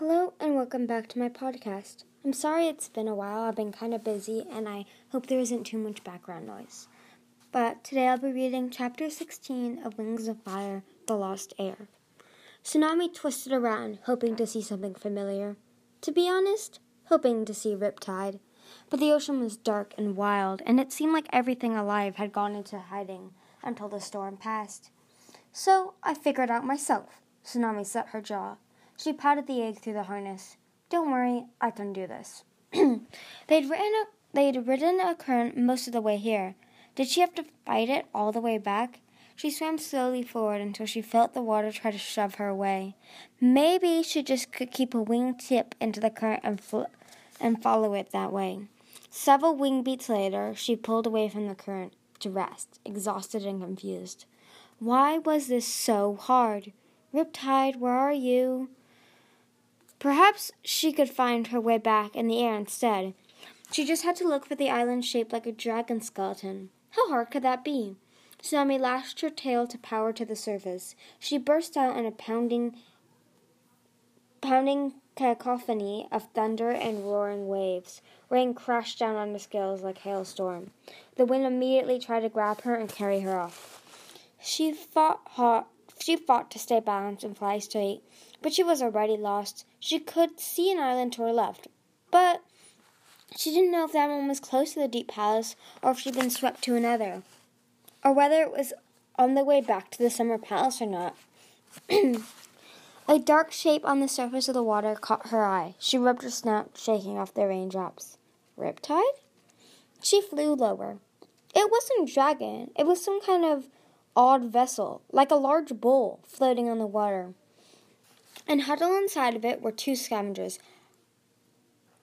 Hello and welcome back to my podcast. I'm sorry it's been a while. I've been kind of busy and I hope there isn't too much background noise. But today I'll be reading chapter 16 of Wings of Fire The Lost Heir. Tsunami twisted around, hoping to see something familiar. To be honest, hoping to see Riptide. But the ocean was dark and wild, and it seemed like everything alive had gone into hiding until the storm passed. So I figured out myself. Tsunami set her jaw. She patted the egg through the harness. Don't worry, I can do this. they'd written a, they'd ridden a current most of the way here. Did she have to fight it all the way back? She swam slowly forward until she felt the water try to shove her away. Maybe she just could keep a wing tip into the current and, fl- and follow it that way. Several wing beats later, she pulled away from the current to rest, exhausted and confused. Why was this so hard? Riptide, where are you? Perhaps she could find her way back in the air instead. She just had to look for the island shaped like a dragon skeleton. How hard could that be? Tsunami lashed her tail to power to the surface. She burst out in a pounding, pounding cacophony of thunder and roaring waves. Rain crashed down on the scales like hailstorm. The wind immediately tried to grab her and carry her off. She fought hard. She fought to stay balanced and fly straight, but she was already lost. She could see an island to her left, but she didn't know if that one was close to the deep palace or if she'd been swept to another, or whether it was on the way back to the summer palace or not. a dark shape on the surface of the water caught her eye. She rubbed her snout, shaking off the raindrops. Riptide? She flew lower. It wasn't a dragon. It was some kind of odd vessel, like a large bowl floating on the water. And huddled inside of it were two scavengers,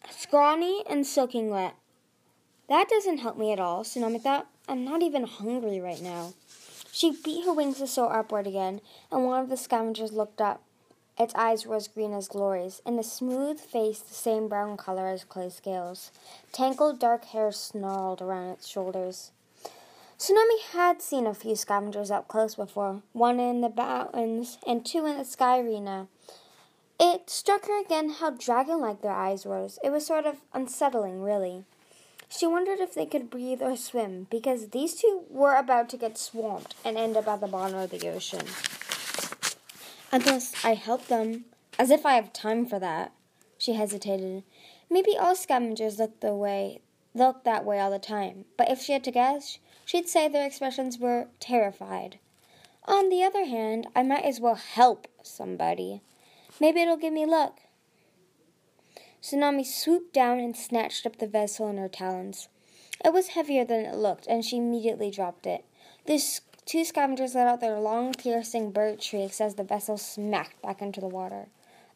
scrawny and soaking wet. That doesn't help me at all, Tsunami thought. I'm not even hungry right now. She beat her wings to soar upward again, and one of the scavengers looked up. Its eyes were as green as Glory's, and the smooth face the same brown color as clay scales. Tangled dark hair snarled around its shoulders. Tsunami had seen a few scavengers up close before, one in the mountains and two in the sky arena. It struck her again how dragon like their eyes were. It was sort of unsettling, really. She wondered if they could breathe or swim, because these two were about to get swamped and end up at the bottom of the ocean. Unless I help them. As if I have time for that. She hesitated. Maybe all scavengers look the way look that way all the time, but if she had to guess, she'd say their expressions were terrified. On the other hand, I might as well help somebody. Maybe it'll give me luck. Tsunami swooped down and snatched up the vessel in her talons. It was heavier than it looked, and she immediately dropped it. The two scavengers let out their long, piercing bird shrieks as the vessel smacked back into the water.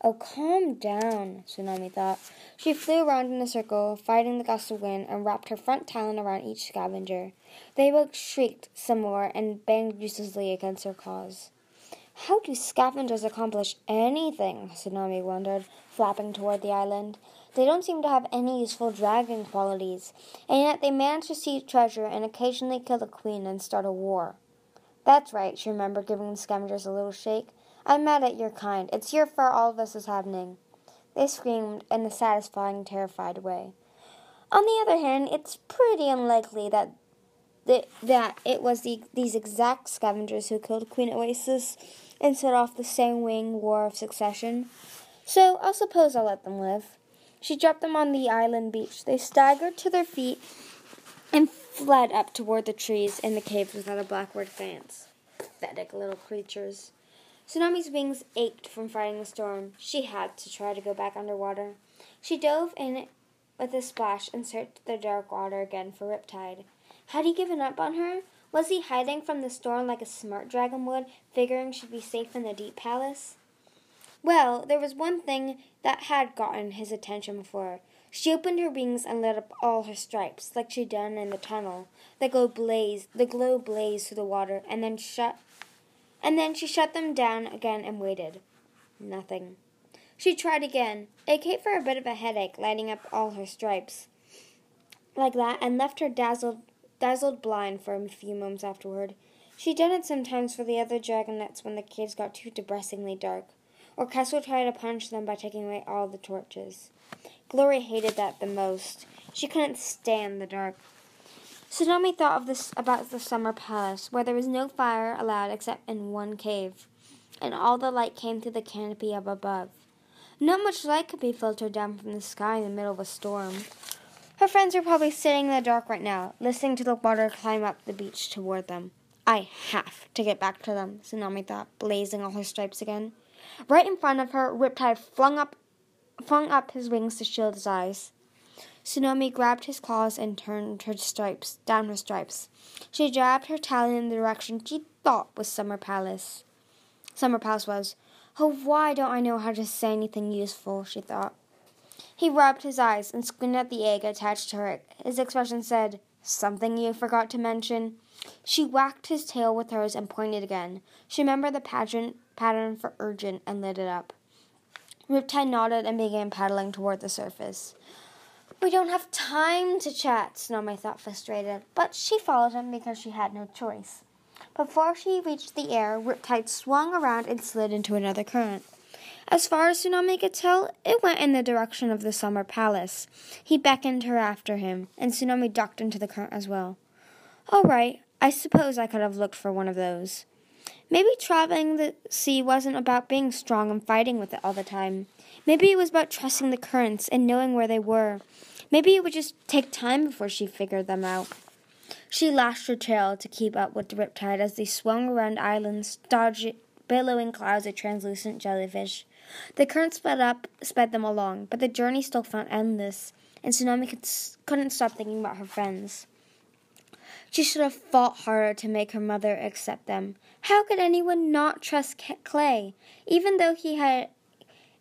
Oh, calm down, Tsunami thought. She flew around in a circle, fighting the gust of wind, and wrapped her front talon around each scavenger. They both shrieked some more and banged uselessly against her claws. How do scavengers accomplish anything? Tsunami wondered, flapping toward the island. They don't seem to have any useful dragon qualities, and yet they manage to see treasure and occasionally kill a queen and start a war. That's right, she remembered, giving the scavengers a little shake. I'm mad at your kind. It's your fault all this is happening. They screamed in a satisfying, terrified way. On the other hand, it's pretty unlikely that the, that it was the, these exact scavengers who killed Queen Oasis and set off the Sandwing War of Succession. So I suppose I'll let them live. She dropped them on the island beach. They staggered to their feet and fled up toward the trees in the caves without a blackboard fence. Pathetic little creatures. Tsunami's wings ached from fighting the storm. She had to try to go back underwater. She dove in with a splash and searched the dark water again for Riptide. Had he given up on her? Was he hiding from the storm like a smart dragon would, figuring she'd be safe in the deep palace? Well, there was one thing that had gotten his attention before. She opened her wings and lit up all her stripes, like she'd done in the tunnel. The glow blazed, the glow blazed through the water, and then shut and then she shut them down again and waited. Nothing. She tried again. It gave her a bit of a headache, lighting up all her stripes like that, and left her dazzled, dazzled blind for a few moments afterward. She done it sometimes for the other dragonets when the caves got too depressingly dark, or Kestrel tried to punish them by taking away all the torches. Glory hated that the most. She couldn't stand the dark. Tsunami thought of this about the summer palace, where there was no fire allowed except in one cave, and all the light came through the canopy up above. Not much light could be filtered down from the sky in the middle of a storm. Her friends were probably sitting in the dark right now, listening to the water climb up the beach toward them. I have to get back to them, Tsunami thought, blazing all her stripes again. Right in front of her, Riptide flung up flung up his wings to shield his eyes. Tsunami grabbed his claws and turned her stripes down her stripes. She jabbed her talon in the direction she thought was Summer Palace. Summer Palace was. Oh, why don't I know how to say anything useful? she thought. He rubbed his eyes and squinted at the egg attached to her. His expression said, Something you forgot to mention? She whacked his tail with hers and pointed again. She remembered the pageant pattern for urgent and lit it up. Riptide nodded and began paddling toward the surface. We don't have time to chat, Tsunami thought frustrated, but she followed him because she had no choice. Before she reached the air, Riptide swung around and slid into another current. As far as Tsunami could tell, it went in the direction of the summer palace. He beckoned her after him, and Tsunami ducked into the current as well. All right, I suppose I could have looked for one of those. Maybe traveling the sea wasn't about being strong and fighting with it all the time. Maybe it was about trusting the currents and knowing where they were. Maybe it would just take time before she figured them out. She lashed her tail to keep up with the riptide as they swung around islands, dodging billowing clouds of translucent jellyfish. The current sped up, sped them along, but the journey still felt endless, and Tsunami could, couldn't stop thinking about her friends. She should have fought harder to make her mother accept them. How could anyone not trust Clay, even though he had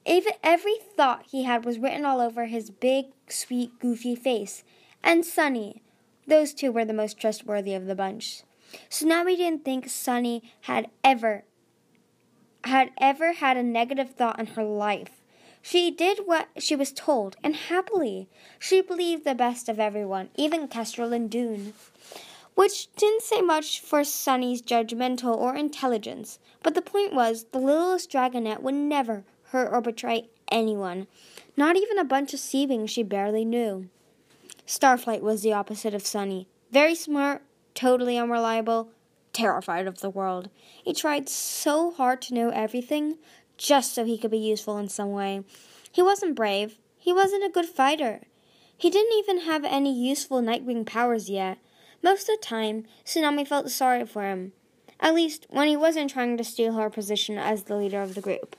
even every thought he had was written all over his big, sweet, goofy face. And Sunny. Those two were the most trustworthy of the bunch. Tsunami didn't think Sunny had ever had ever had a negative thought in her life. She did what she was told, and happily. She believed the best of everyone, even Kestrel and Dune. Which didn't say much for Sunny's judgmental or intelligence, but the point was the littlest dragonette would never hurt or betray anyone, not even a bunch of seawings she barely knew. Starflight was the opposite of Sunny. Very smart, totally unreliable, terrified of the world. He tried so hard to know everything just so he could be useful in some way. He wasn't brave. He wasn't a good fighter. He didn't even have any useful Nightwing powers yet. Most of the time, Tsunami felt sorry for him. At least when he wasn't trying to steal her position as the leader of the group.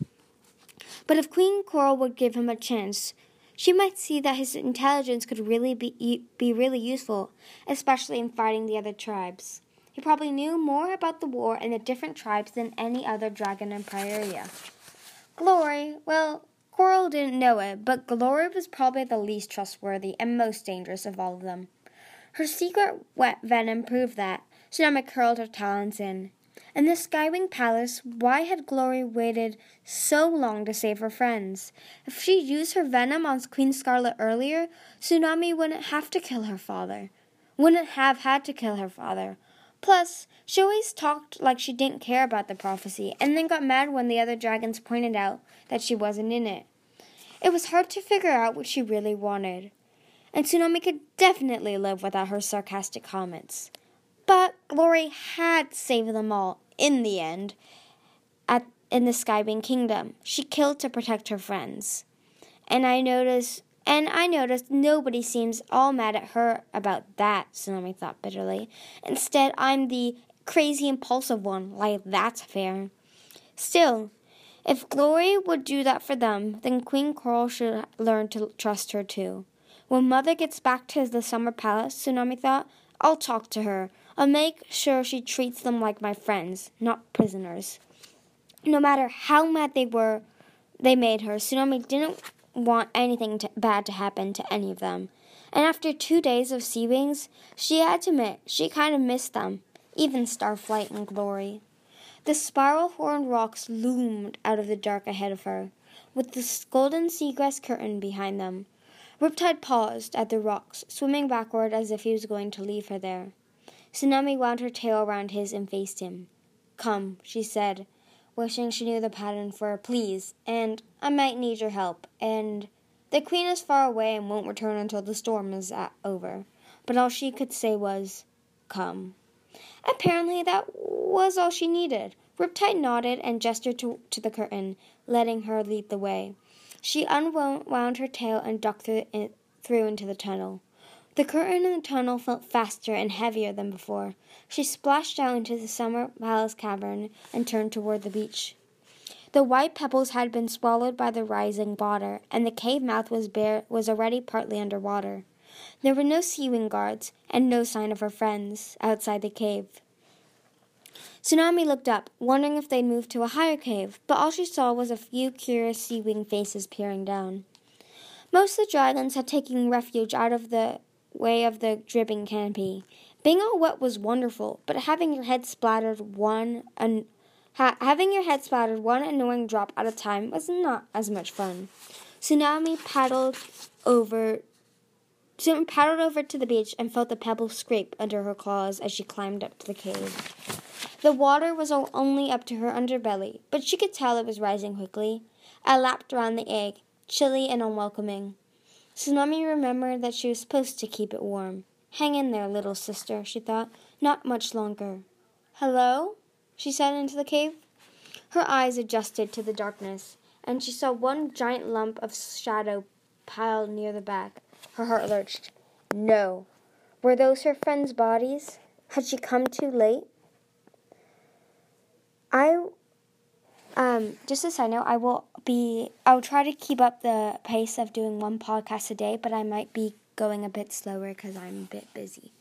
But if Queen Coral would give him a chance, she might see that his intelligence could really be, be really useful, especially in fighting the other tribes. He probably knew more about the war and the different tribes than any other dragon in Pyrrhia. Glory, well, Coral didn't know it, but Glory was probably the least trustworthy and most dangerous of all of them. Her secret wet venom proved that. Tsunami curled her talons in. In the Skywing Palace, why had Glory waited so long to save her friends? If she'd used her venom on Queen Scarlet earlier, Tsunami wouldn't have to kill her father. Wouldn't have had to kill her father. Plus, she always talked like she didn't care about the prophecy, and then got mad when the other dragons pointed out that she wasn't in it. It was hard to figure out what she really wanted. And Tsunami could definitely live without her sarcastic comments. But Glory had saved them all in the end at in the Skywing Kingdom. She killed to protect her friends. And I noticed and I noticed nobody seems all mad at her about that, Tsunami thought bitterly. Instead, I'm the crazy impulsive one. Like that's fair. Still, if Glory would do that for them, then Queen Coral should learn to trust her too. When Mother gets back to the summer palace, Tsunami thought, I'll talk to her. I'll make sure she treats them like my friends, not prisoners. No matter how mad they were, they made her. Tsunami didn't want anything to, bad to happen to any of them. And after two days of sea wings, she had to admit she kind of missed them, even Starflight and Glory. The spiral horned rocks loomed out of the dark ahead of her, with the golden seagrass curtain behind them. Riptide paused at the rocks, swimming backward as if he was going to leave her there. Tsunami wound her tail around his and faced him. Come, she said. wishing she knew the pattern for please and I might need your help and the queen is far away and won't return until the storm is over. But all she could say was, Come. Apparently, that was all she needed. Riptide nodded and gestured to, to the curtain, letting her lead the way. She unwound her tail and ducked through, in, through into the tunnel. The curtain in the tunnel felt faster and heavier than before. She splashed out into the summer palace cavern and turned toward the beach. The white pebbles had been swallowed by the rising water, and the cave mouth was bare was already partly under water. There were no seawing guards, and no sign of her friends outside the cave. Tsunami looked up, wondering if they'd moved to a higher cave, but all she saw was a few curious sea-wing faces peering down. Most of the dragons had taken refuge out of the way of the dripping canopy. Being all wet was wonderful, but having your head splattered one an Ha- having your head splattered one annoying drop at a time was not as much fun. Tsunami paddled over Tsunami paddled over to the beach and felt the pebbles scrape under her claws as she climbed up to the cave. The water was only up to her underbelly, but she could tell it was rising quickly. I lapped around the egg, chilly and unwelcoming. Tsunami remembered that she was supposed to keep it warm. Hang in there, little sister, she thought. Not much longer. Hello? she said into the cave. Her eyes adjusted to the darkness, and she saw one giant lump of shadow piled near the back. Her heart lurched. No. Were those her friends' bodies? Had she come too late? I um, just a side note, I will be I'll try to keep up the pace of doing one podcast a day, but I might be going a bit slower because I'm a bit busy.